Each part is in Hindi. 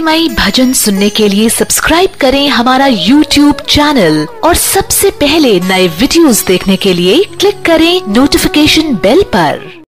भक्तिमयी भजन सुनने के लिए सब्सक्राइब करें हमारा यूट्यूब चैनल और सबसे पहले नए वीडियोस देखने के लिए क्लिक करें नोटिफिकेशन बेल पर।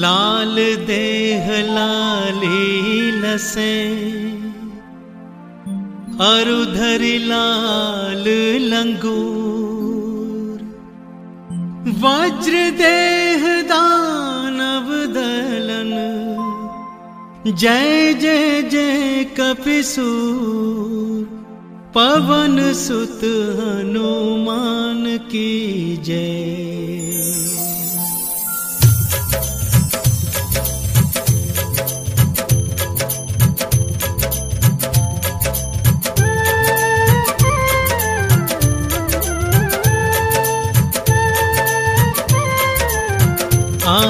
लाल देह लाली लसे, अरुधरि लाल लंगूर। वज्र देह दानव दलन, जय जय जय कपिसूर। पवन सुत हनुमान की जय।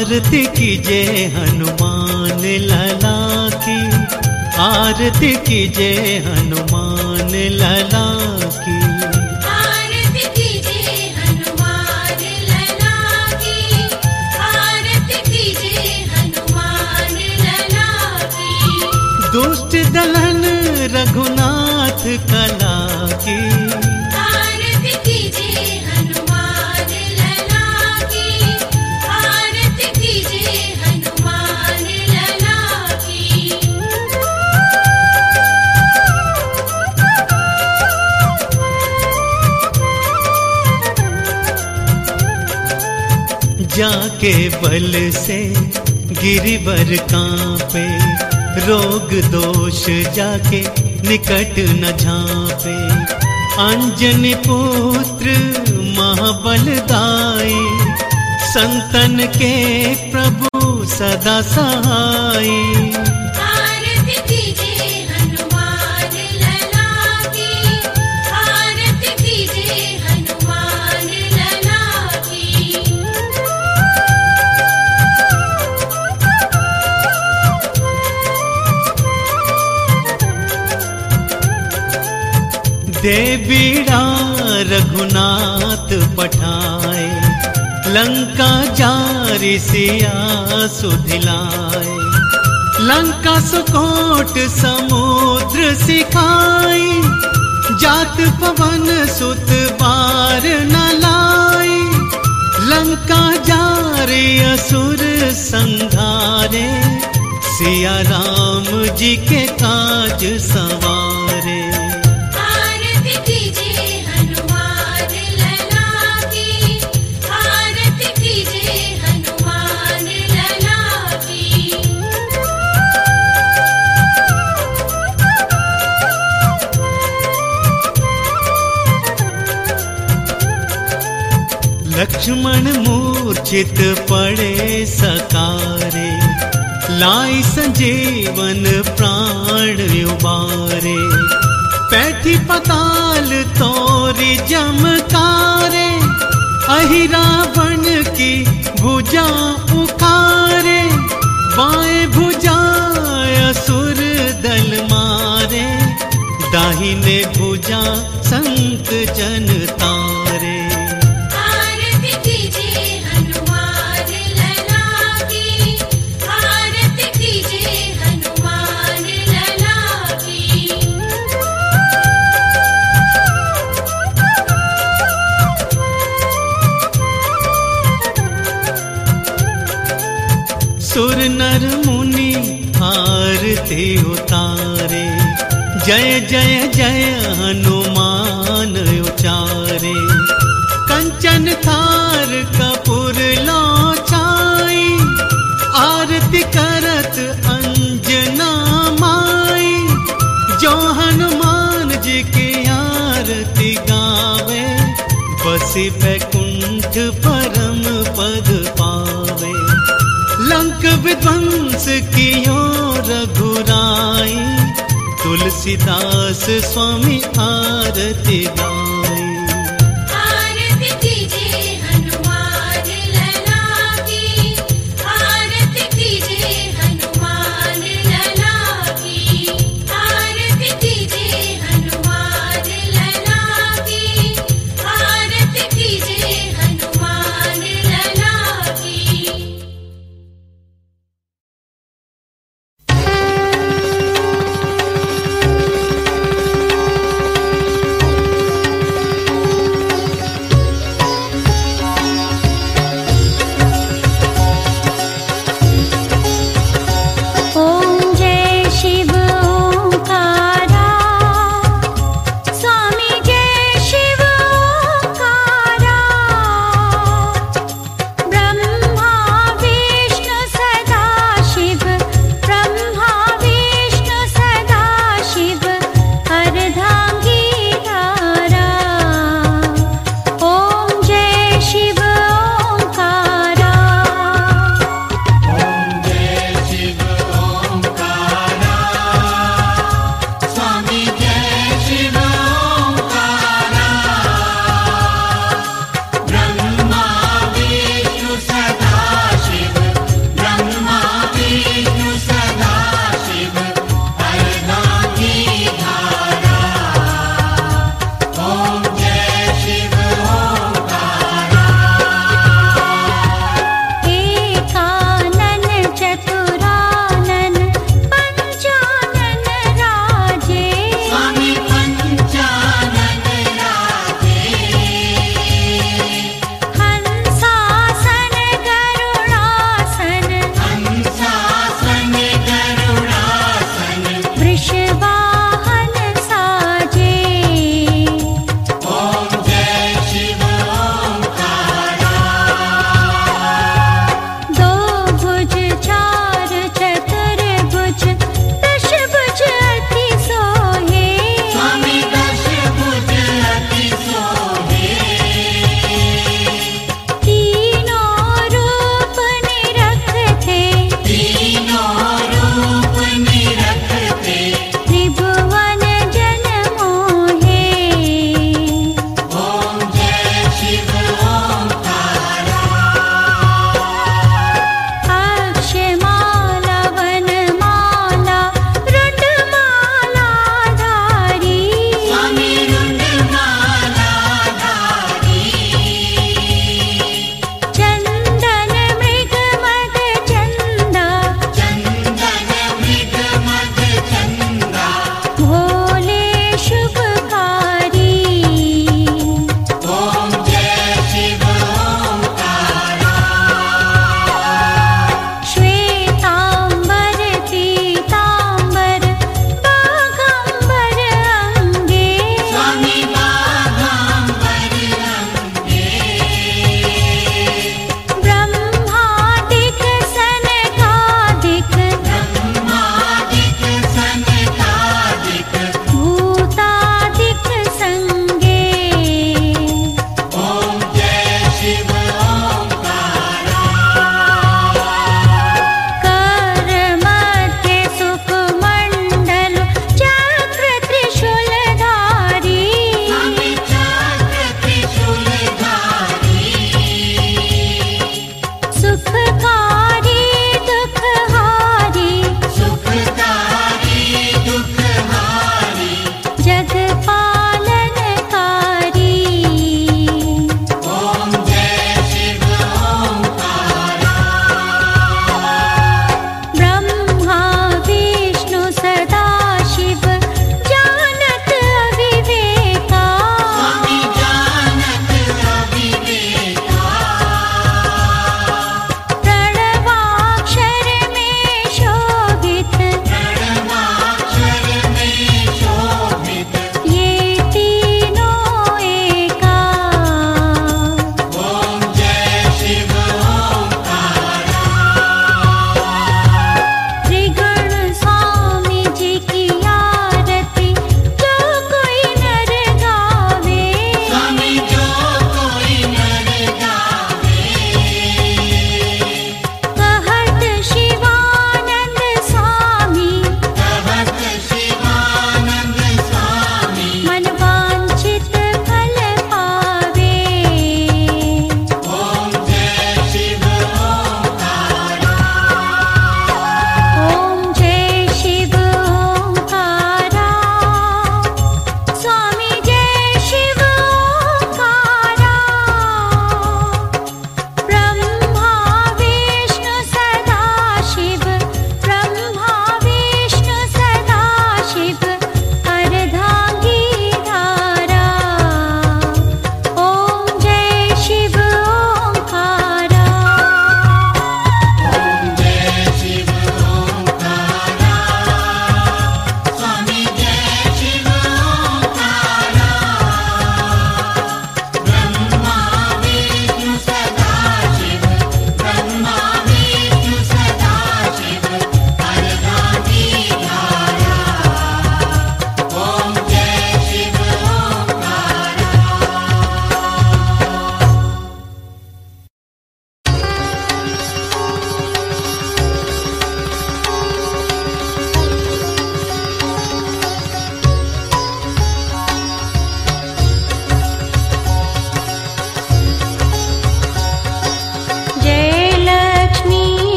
आरती हनुमान लला की आरती कीजे हनुमान लला की आरती कीजे हनुमान लला की आरती कीजे हनुमान लला की दुष्ट दलन रघुनाथ कला की जाके बल से गिरिवर कांपे, रोग दोष जाके निकट न झांपे। अंजन पुत्र महाबलदाई संतन के प्रभु सदा सहाई। देवीड़ा रघुनाथ पठाए, लंका जारी सिया सुधिलाए लंका सुकोट समुद्र सिखाई जात पवन सुत बार न लाई लंका जारे असुर संघारे, सिया राम जी के काज सवारे। लक्ष्मण मूर्छित पड़े सकारे लाई संजीवन प्राण उबारे। पैठी पताल तोरी जमकारे, अहि की भुजा उखारे, बाएँ भुजा असुर दल मारे, दाहिने भुजा संत जन जय जय जय हनुमान उचारे। कंचन थार कपूर लो आरती करत अंजना माई। जो हनुमान जी की आरती गावे, बसी बैकुंठ परम पद पावे। लंक विध्वंस कियो रघुराई तुलसीदास स्वामी आरती। गा